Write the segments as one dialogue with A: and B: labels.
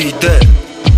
A: надійде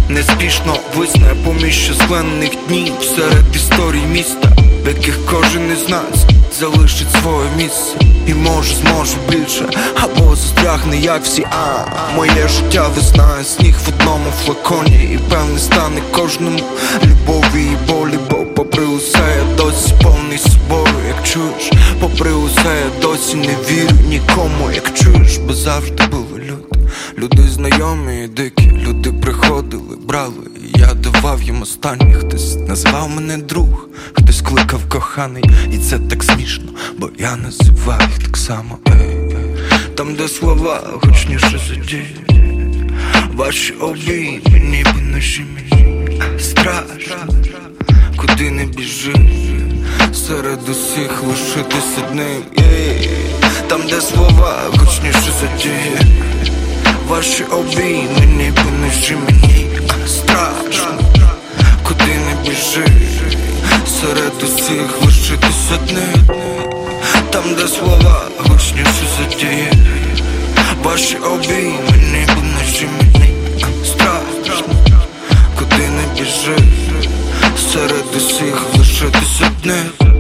A: Неспішно висне поміж численних днів. Серед історій міста, в яких кожен із нас залишить своє місце. І може зможе більше, або застрягне, як всі, а моє життя весна, сніг в одному флаконі, і певне стане кожному любові і болі, бо попри усе я досі повний собою, як чуєш, попри усе я досі не вірю нікому, як чуєш, бо завжди були люди. Люди знайомі дикі, люди приходили, брали, я давав їм останнє. Хтось назвав мене друг, хтось кликав коханий, і це так смішно, бо я називав їх так само. Ей, ей. Там, де слова гучніше за дії Ваші обійми, ніби ножі мені. Страшно, куди не біжи. Серед усіх лишитись одним. Ей, Там, де слова гучніше за дії Ваші обійми не понижі мені страшно, куди не біжи, серед усіх лишитись одне там, де слова гучні всі Ваші обійми не понижі мені страшно, куди не біжи, серед усіх лишитись одне.